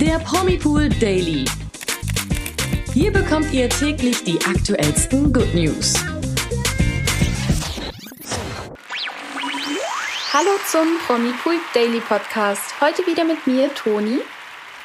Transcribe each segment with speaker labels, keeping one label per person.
Speaker 1: der Promipool Daily. Hier bekommt ihr täglich die aktuellsten Good News.
Speaker 2: Hallo zum Promipool Daily Podcast. Heute wieder mit mir, Toni.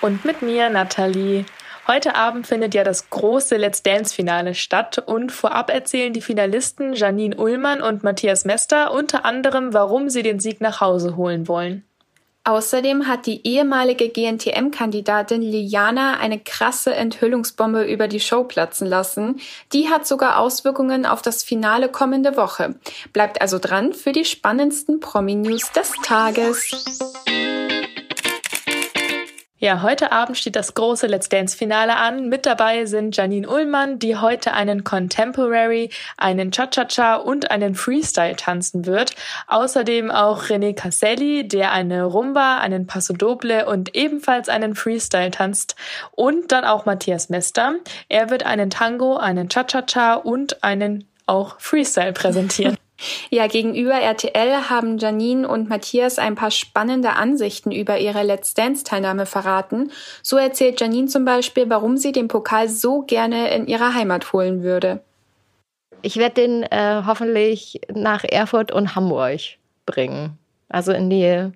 Speaker 3: Und mit mir, Nathalie. Heute Abend findet ja das große Let's Dance-Finale statt und vorab erzählen die Finalisten Janine Ullmann und Matthias Mester unter anderem, warum sie den Sieg nach Hause holen wollen.
Speaker 2: Außerdem hat die ehemalige GNTM-Kandidatin Liliana eine krasse Enthüllungsbombe über die Show platzen lassen. Die hat sogar Auswirkungen auf das Finale kommende Woche. Bleibt also dran für die spannendsten Promi-News des Tages.
Speaker 3: Ja, heute Abend steht das große Let's Dance Finale an. Mit dabei sind Janine Ullmann, die heute einen Contemporary, einen Cha-Cha-Cha und einen Freestyle tanzen wird. Außerdem auch René Casselli, der eine Rumba, einen Paso Doble und ebenfalls einen Freestyle tanzt. Und dann auch Matthias Mester. Er wird einen Tango, einen Cha-Cha-Cha und einen auch Freestyle präsentieren.
Speaker 2: Ja, gegenüber RTL haben Janine und Matthias ein paar spannende Ansichten über ihre Let's Dance-Teilnahme verraten. So erzählt Janine zum Beispiel, warum sie den Pokal so gerne in ihrer Heimat holen würde.
Speaker 4: Ich werde den äh, hoffentlich nach Erfurt und Hamburg bringen. Also in die,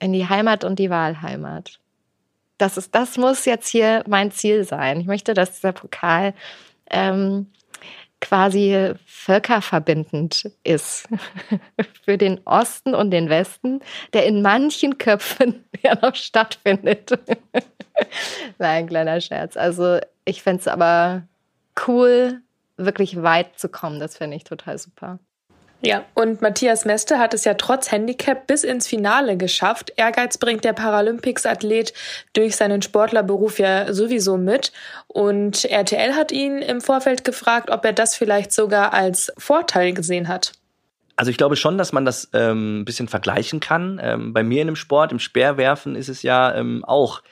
Speaker 4: in die Heimat und die Wahlheimat. Das, ist, das muss jetzt hier mein Ziel sein. Ich möchte, dass dieser Pokal ähm, quasi völkerverbindend ist für den Osten und den Westen, der in manchen Köpfen ja noch stattfindet. Nein, kleiner Scherz. Also ich fände es aber cool, wirklich weit zu kommen. Das fände ich total super.
Speaker 3: Ja, und Matthias Meste hat es ja trotz Handicap bis ins Finale geschafft. Ehrgeiz bringt der Paralympics-Athlet durch seinen Sportlerberuf ja sowieso mit. Und RTL hat ihn im Vorfeld gefragt, ob er das vielleicht sogar als Vorteil gesehen hat.
Speaker 5: Also ich glaube schon, dass man das ähm, ein bisschen vergleichen kann. Ähm, bei mir in dem Sport, im Speerwerfen, ist es ja ähm, auch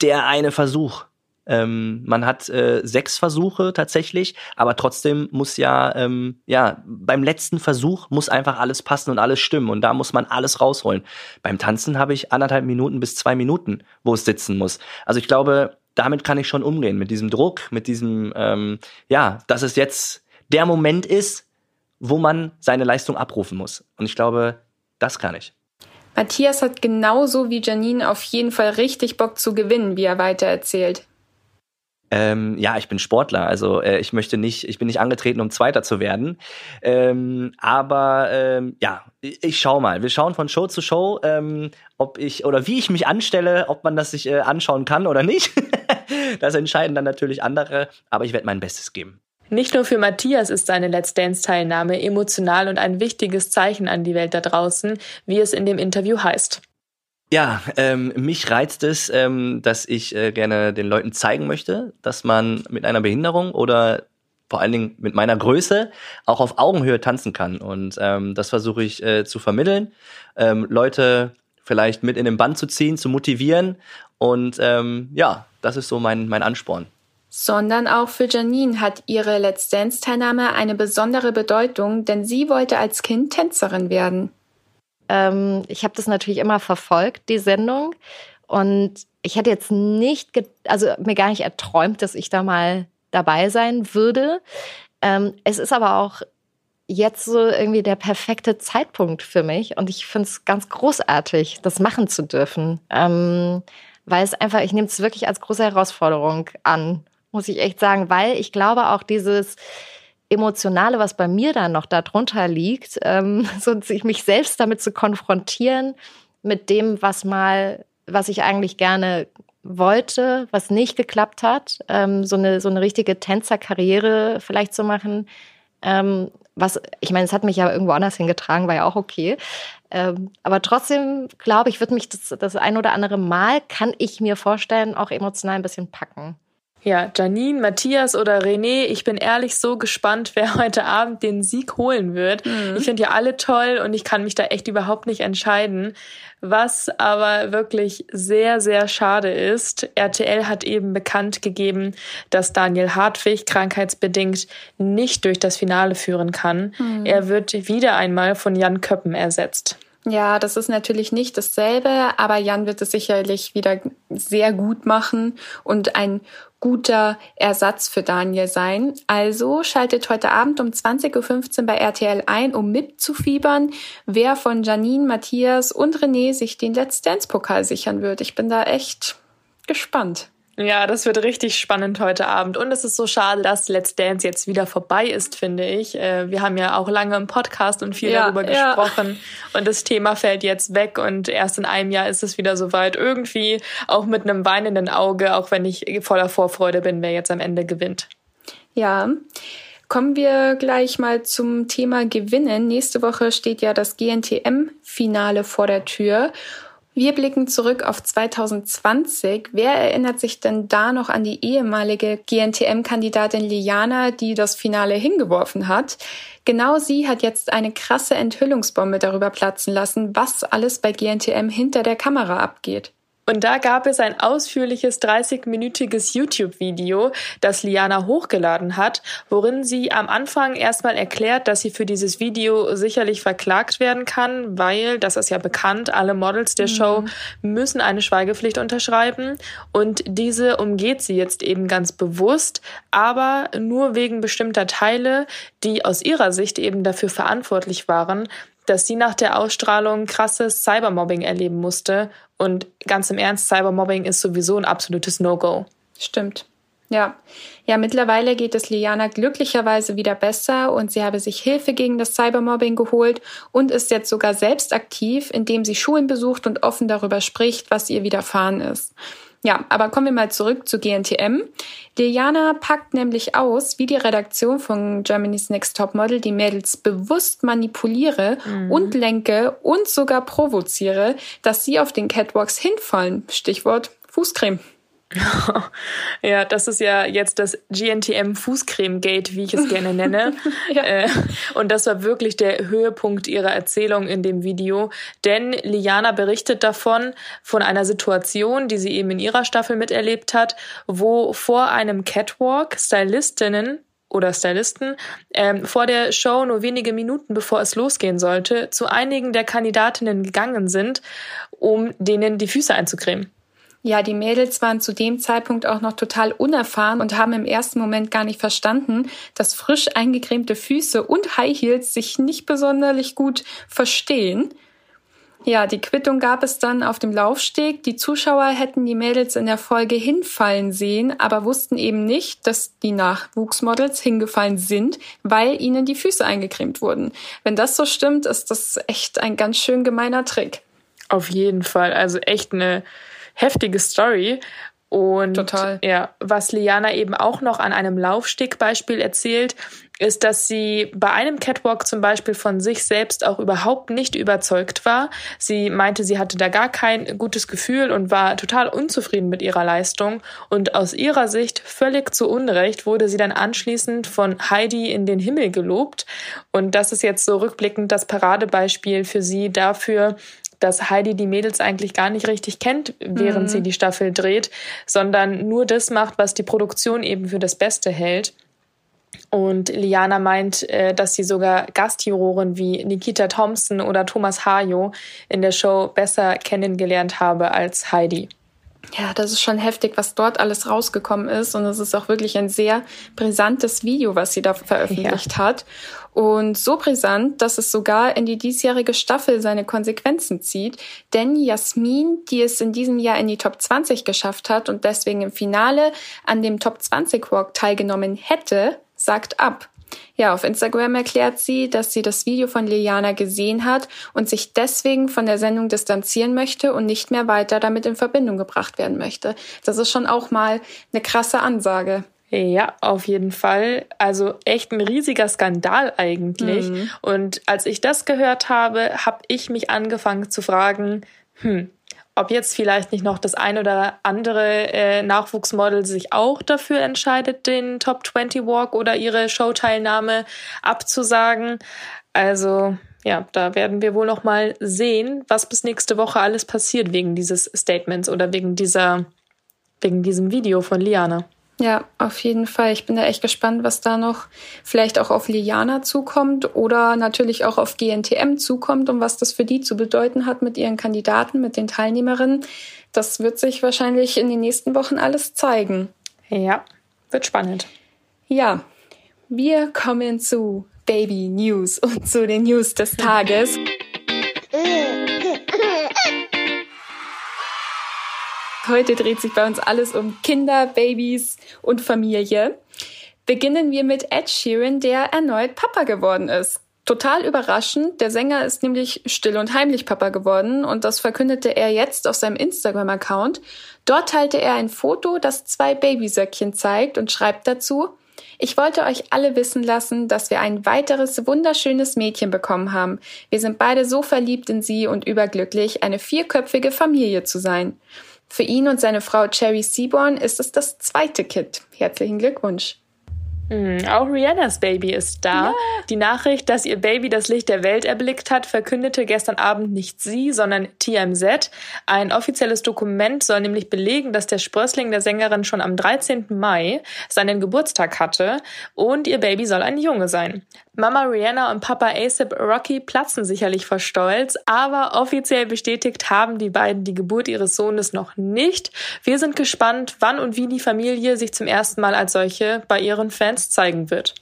Speaker 5: der eine Versuch, ähm, man hat äh, sechs Versuche tatsächlich, aber trotzdem muss ja, ähm, ja, beim letzten Versuch muss einfach alles passen und alles stimmen und da muss man alles rausholen. Beim Tanzen habe ich anderthalb Minuten bis zwei Minuten, wo es sitzen muss. Also ich glaube, damit kann ich schon umgehen, mit diesem Druck, mit diesem, ähm, ja, dass es jetzt der Moment ist, wo man seine Leistung abrufen muss. Und ich glaube, das kann ich.
Speaker 2: Matthias hat genauso wie Janine auf jeden Fall richtig Bock zu gewinnen, wie er weitererzählt.
Speaker 5: Ähm, ja, ich bin Sportler, also äh, ich möchte nicht, ich bin nicht angetreten, um Zweiter zu werden. Ähm, aber ähm, ja, ich, ich schau mal. Wir schauen von Show zu Show, ähm, ob ich oder wie ich mich anstelle, ob man das sich äh, anschauen kann oder nicht. das entscheiden dann natürlich andere, aber ich werde mein Bestes geben.
Speaker 3: Nicht nur für Matthias ist seine Let's Dance-Teilnahme emotional und ein wichtiges Zeichen an die Welt da draußen, wie es in dem Interview heißt.
Speaker 5: Ja, ähm, mich reizt es, ähm, dass ich äh, gerne den Leuten zeigen möchte, dass man mit einer Behinderung oder vor allen Dingen mit meiner Größe auch auf Augenhöhe tanzen kann. Und ähm, das versuche ich äh, zu vermitteln, ähm, Leute vielleicht mit in den Band zu ziehen, zu motivieren. Und ähm, ja, das ist so mein, mein Ansporn.
Speaker 2: Sondern auch für Janine hat ihre Let's Dance-Teilnahme eine besondere Bedeutung, denn sie wollte als Kind Tänzerin werden.
Speaker 4: Ähm, ich habe das natürlich immer verfolgt, die Sendung. Und ich hätte jetzt nicht, also mir gar nicht erträumt, dass ich da mal dabei sein würde. Ähm, es ist aber auch jetzt so irgendwie der perfekte Zeitpunkt für mich. Und ich finde es ganz großartig, das machen zu dürfen. Ähm, weil es einfach, ich nehme es wirklich als große Herausforderung an, muss ich echt sagen, weil ich glaube auch dieses, Emotionale, was bei mir dann noch darunter liegt, ähm, so mich selbst damit zu konfrontieren, mit dem, was mal, was ich eigentlich gerne wollte, was nicht geklappt hat, ähm, so eine so eine richtige Tänzerkarriere vielleicht zu machen. Ähm, was, ich meine, es hat mich ja irgendwo anders hingetragen, war ja auch okay. Ähm, aber trotzdem glaube ich, wird mich das, das ein oder andere Mal, kann ich mir vorstellen, auch emotional ein bisschen packen.
Speaker 3: Ja, Janine, Matthias oder René, ich bin ehrlich so gespannt, wer heute Abend den Sieg holen wird. Mhm. Ich finde ja alle toll und ich kann mich da echt überhaupt nicht entscheiden. Was aber wirklich sehr, sehr schade ist, RTL hat eben bekannt gegeben, dass Daniel Hartwig krankheitsbedingt nicht durch das Finale führen kann. Mhm. Er wird wieder einmal von Jan Köppen ersetzt.
Speaker 2: Ja, das ist natürlich nicht dasselbe, aber Jan wird es sicherlich wieder sehr gut machen und ein guter Ersatz für Daniel sein. Also schaltet heute Abend um 20.15 Uhr bei RTL ein, um mitzufiebern, wer von Janine, Matthias und René sich den Let's Dance Pokal sichern wird. Ich bin da echt gespannt.
Speaker 3: Ja, das wird richtig spannend heute Abend. Und es ist so schade, dass Let's Dance jetzt wieder vorbei ist, finde ich. Äh, wir haben ja auch lange im Podcast und viel ja, darüber ja. gesprochen. Und das Thema fällt jetzt weg und erst in einem Jahr ist es wieder soweit. Irgendwie auch mit einem weinenden Auge, auch wenn ich voller Vorfreude bin, wer jetzt am Ende gewinnt.
Speaker 2: Ja. Kommen wir gleich mal zum Thema Gewinnen. Nächste Woche steht ja das GNTM-Finale vor der Tür. Wir blicken zurück auf 2020. Wer erinnert sich denn da noch an die ehemalige GNTM-Kandidatin Liana, die das Finale hingeworfen hat? Genau sie hat jetzt eine krasse Enthüllungsbombe darüber platzen lassen, was alles bei GNTM hinter der Kamera abgeht.
Speaker 3: Und da gab es ein ausführliches 30-minütiges YouTube-Video, das Liana hochgeladen hat, worin sie am Anfang erstmal erklärt, dass sie für dieses Video sicherlich verklagt werden kann, weil, das ist ja bekannt, alle Models der mhm. Show müssen eine Schweigepflicht unterschreiben. Und diese umgeht sie jetzt eben ganz bewusst, aber nur wegen bestimmter Teile, die aus ihrer Sicht eben dafür verantwortlich waren, dass sie nach der Ausstrahlung krasses Cybermobbing erleben musste. Und ganz im Ernst, Cybermobbing ist sowieso ein absolutes No-Go.
Speaker 2: Stimmt. Ja. Ja, mittlerweile geht es Liana glücklicherweise wieder besser und sie habe sich Hilfe gegen das Cybermobbing geholt und ist jetzt sogar selbst aktiv, indem sie Schulen besucht und offen darüber spricht, was ihr widerfahren ist. Ja, aber kommen wir mal zurück zu GNTM. Liliana packt nämlich aus, wie die Redaktion von Germany's Next Top Model die Mädels bewusst manipuliere mhm. und lenke und sogar provoziere, dass sie auf den Catwalks hinfallen. Stichwort Fußcreme.
Speaker 3: Ja, das ist ja jetzt das GNTM Fußcreme Gate, wie ich es gerne nenne. ja. Äh, und das war wirklich der Höhepunkt ihrer Erzählung in dem Video, denn Liana berichtet davon von einer Situation, die sie eben in ihrer Staffel miterlebt hat, wo vor einem Catwalk Stylistinnen oder Stylisten ähm, vor der Show nur wenige Minuten bevor es losgehen sollte zu einigen der Kandidatinnen gegangen sind, um denen die Füße einzucremen.
Speaker 2: Ja, die Mädels waren zu dem Zeitpunkt auch noch total unerfahren und haben im ersten Moment gar nicht verstanden, dass frisch eingecremte Füße und High Heels sich nicht besonders gut verstehen. Ja, die Quittung gab es dann auf dem Laufsteg. Die Zuschauer hätten die Mädels in der Folge hinfallen sehen, aber wussten eben nicht, dass die Nachwuchsmodels hingefallen sind, weil ihnen die Füße eingecremt wurden. Wenn das so stimmt, ist das echt ein ganz schön gemeiner Trick.
Speaker 3: Auf jeden Fall. Also echt eine heftige Story. Und
Speaker 2: Total.
Speaker 3: ja, was Liana eben auch noch an einem Laufstegbeispiel erzählt, ist, dass sie bei einem Catwalk zum Beispiel von sich selbst auch überhaupt nicht überzeugt war. Sie meinte, sie hatte da gar kein gutes Gefühl und war total unzufrieden mit ihrer Leistung. Und aus ihrer Sicht völlig zu Unrecht wurde sie dann anschließend von Heidi in den Himmel gelobt. Und das ist jetzt so rückblickend das Paradebeispiel für sie dafür, dass Heidi die Mädels eigentlich gar nicht richtig kennt, während mhm. sie die Staffel dreht, sondern nur das macht, was die Produktion eben für das Beste hält. Und Liana meint, äh, dass sie sogar Gastjuroren wie Nikita Thompson oder Thomas Hajo in der Show besser kennengelernt habe als Heidi.
Speaker 2: Ja, das ist schon heftig, was dort alles rausgekommen ist. Und es ist auch wirklich ein sehr brisantes Video, was sie da veröffentlicht ja. hat. Und so brisant, dass es sogar in die diesjährige Staffel seine Konsequenzen zieht. Denn Jasmin, die es in diesem Jahr in die Top 20 geschafft hat und deswegen im Finale an dem Top 20 Walk teilgenommen hätte, sagt ab. Ja, auf Instagram erklärt sie, dass sie das Video von Liliana gesehen hat und sich deswegen von der Sendung distanzieren möchte und nicht mehr weiter damit in Verbindung gebracht werden möchte. Das ist schon auch mal eine krasse Ansage.
Speaker 3: Ja, auf jeden Fall. Also echt ein riesiger Skandal eigentlich. Mhm. Und als ich das gehört habe, habe ich mich angefangen zu fragen, hm, ob jetzt vielleicht nicht noch das ein oder andere äh, Nachwuchsmodel sich auch dafür entscheidet, den Top 20 Walk oder ihre Showteilnahme abzusagen. Also ja, da werden wir wohl noch mal sehen, was bis nächste Woche alles passiert wegen dieses Statements oder wegen dieser wegen diesem Video von Liana.
Speaker 2: Ja, auf jeden Fall. Ich bin da echt gespannt, was da noch vielleicht auch auf Liliana zukommt oder natürlich auch auf GNTM zukommt und was das für die zu bedeuten hat mit ihren Kandidaten, mit den Teilnehmerinnen. Das wird sich wahrscheinlich in den nächsten Wochen alles zeigen.
Speaker 3: Ja, wird spannend.
Speaker 2: Ja, wir kommen zu Baby News und zu den News des Tages. Heute dreht sich bei uns alles um Kinder, Babys und Familie. Beginnen wir mit Ed Sheeran, der erneut Papa geworden ist. Total überraschend. Der Sänger ist nämlich still und heimlich Papa geworden und das verkündete er jetzt auf seinem Instagram-Account. Dort teilte er ein Foto, das zwei Babysöckchen zeigt und schreibt dazu, ich wollte euch alle wissen lassen, dass wir ein weiteres wunderschönes Mädchen bekommen haben. Wir sind beide so verliebt in sie und überglücklich, eine vierköpfige Familie zu sein. Für ihn und seine Frau Cherry Seaborn ist es das zweite Kind. Herzlichen Glückwunsch.
Speaker 3: Mhm, auch Rihannas Baby ist da. Ja. Die Nachricht, dass ihr Baby das Licht der Welt erblickt hat, verkündete gestern Abend nicht sie, sondern TMZ. Ein offizielles Dokument soll nämlich belegen, dass der Sprössling der Sängerin schon am 13. Mai seinen Geburtstag hatte und ihr Baby soll ein Junge sein. Mama Rihanna und Papa ASAP Rocky platzen sicherlich vor Stolz, aber offiziell bestätigt haben die beiden die Geburt ihres Sohnes noch nicht. Wir sind gespannt, wann und wie die Familie sich zum ersten Mal als solche bei ihren Fans zeigen wird.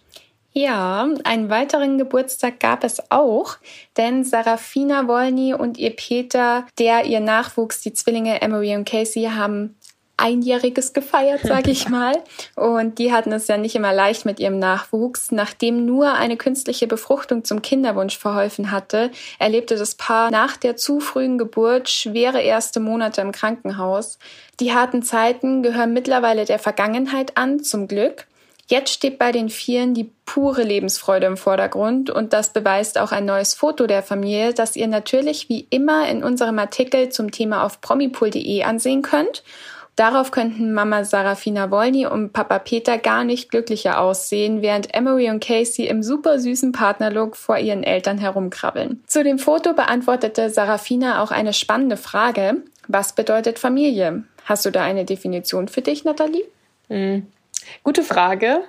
Speaker 2: Ja, einen weiteren Geburtstag gab es auch, denn Sarafina Wolny und ihr Peter, der ihr Nachwuchs, die Zwillinge Emery und Casey, haben Einjähriges gefeiert, sage ich mal. Und die hatten es ja nicht immer leicht mit ihrem Nachwuchs. Nachdem nur eine künstliche Befruchtung zum Kinderwunsch verholfen hatte, erlebte das Paar nach der zu frühen Geburt schwere erste Monate im Krankenhaus. Die harten Zeiten gehören mittlerweile der Vergangenheit an, zum Glück. Jetzt steht bei den Vieren die pure Lebensfreude im Vordergrund und das beweist auch ein neues Foto der Familie, das ihr natürlich wie immer in unserem Artikel zum Thema auf promipool.de ansehen könnt. Darauf könnten Mama Sarafina Wolny und Papa Peter gar nicht glücklicher aussehen, während Emery und Casey im super süßen Partnerlook vor ihren Eltern herumkrabbeln. Zu dem Foto beantwortete Sarafina auch eine spannende Frage. Was bedeutet Familie? Hast du da eine Definition für dich, Nathalie?
Speaker 3: Hm. Gute Frage.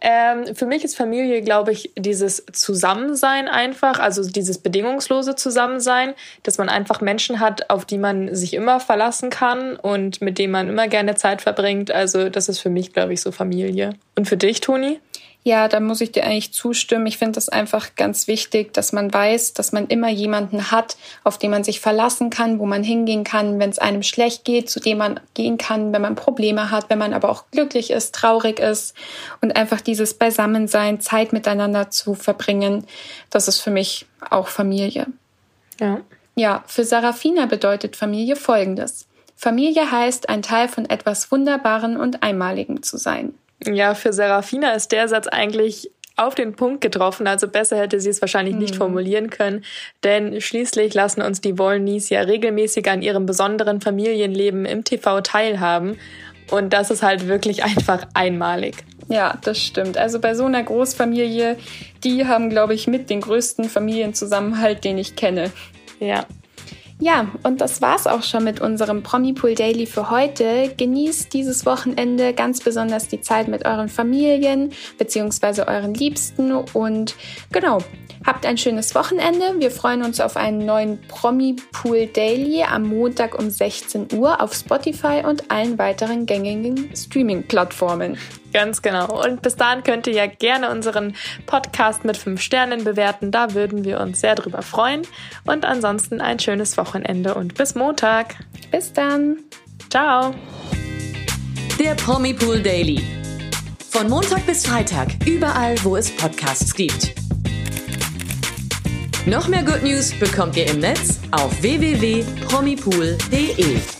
Speaker 3: Ähm, für mich ist Familie, glaube ich, dieses Zusammensein einfach, also dieses bedingungslose Zusammensein, dass man einfach Menschen hat, auf die man sich immer verlassen kann und mit denen man immer gerne Zeit verbringt. Also das ist für mich, glaube ich, so Familie. Und für dich, Toni?
Speaker 2: Ja, da muss ich dir eigentlich zustimmen. Ich finde das einfach ganz wichtig, dass man weiß, dass man immer jemanden hat, auf den man sich verlassen kann, wo man hingehen kann, wenn es einem schlecht geht, zu dem man gehen kann, wenn man Probleme hat, wenn man aber auch glücklich ist, traurig ist und einfach dieses Beisammensein, Zeit miteinander zu verbringen, das ist für mich auch Familie.
Speaker 3: Ja.
Speaker 2: Ja, für Sarafina bedeutet Familie Folgendes. Familie heißt, ein Teil von etwas Wunderbaren und Einmaligem zu sein.
Speaker 3: Ja, für Serafina ist der Satz eigentlich auf den Punkt getroffen, also besser hätte sie es wahrscheinlich nicht mhm. formulieren können, denn schließlich lassen uns die Wollnies ja regelmäßig an ihrem besonderen Familienleben im TV teilhaben und das ist halt wirklich einfach einmalig.
Speaker 2: Ja, das stimmt. Also bei so einer Großfamilie, die haben, glaube ich, mit den größten Familienzusammenhalt, den ich kenne.
Speaker 3: Ja,
Speaker 2: ja, und das war's auch schon mit unserem Promipool Daily für heute. Genießt dieses Wochenende ganz besonders die Zeit mit euren Familien bzw. euren Liebsten und genau, habt ein schönes Wochenende. Wir freuen uns auf einen neuen Promipool Daily am Montag um 16 Uhr auf Spotify und allen weiteren gängigen Streaming-Plattformen.
Speaker 3: Ganz genau. Und bis dahin könnt ihr ja gerne unseren Podcast mit fünf Sternen bewerten. Da würden wir uns sehr drüber freuen. Und ansonsten ein schönes Wochenende und bis Montag.
Speaker 2: Bis dann.
Speaker 3: Ciao.
Speaker 1: Der Promi Pool Daily. Von Montag bis Freitag, überall, wo es Podcasts gibt. Noch mehr Good News bekommt ihr im Netz auf www.promipool.de.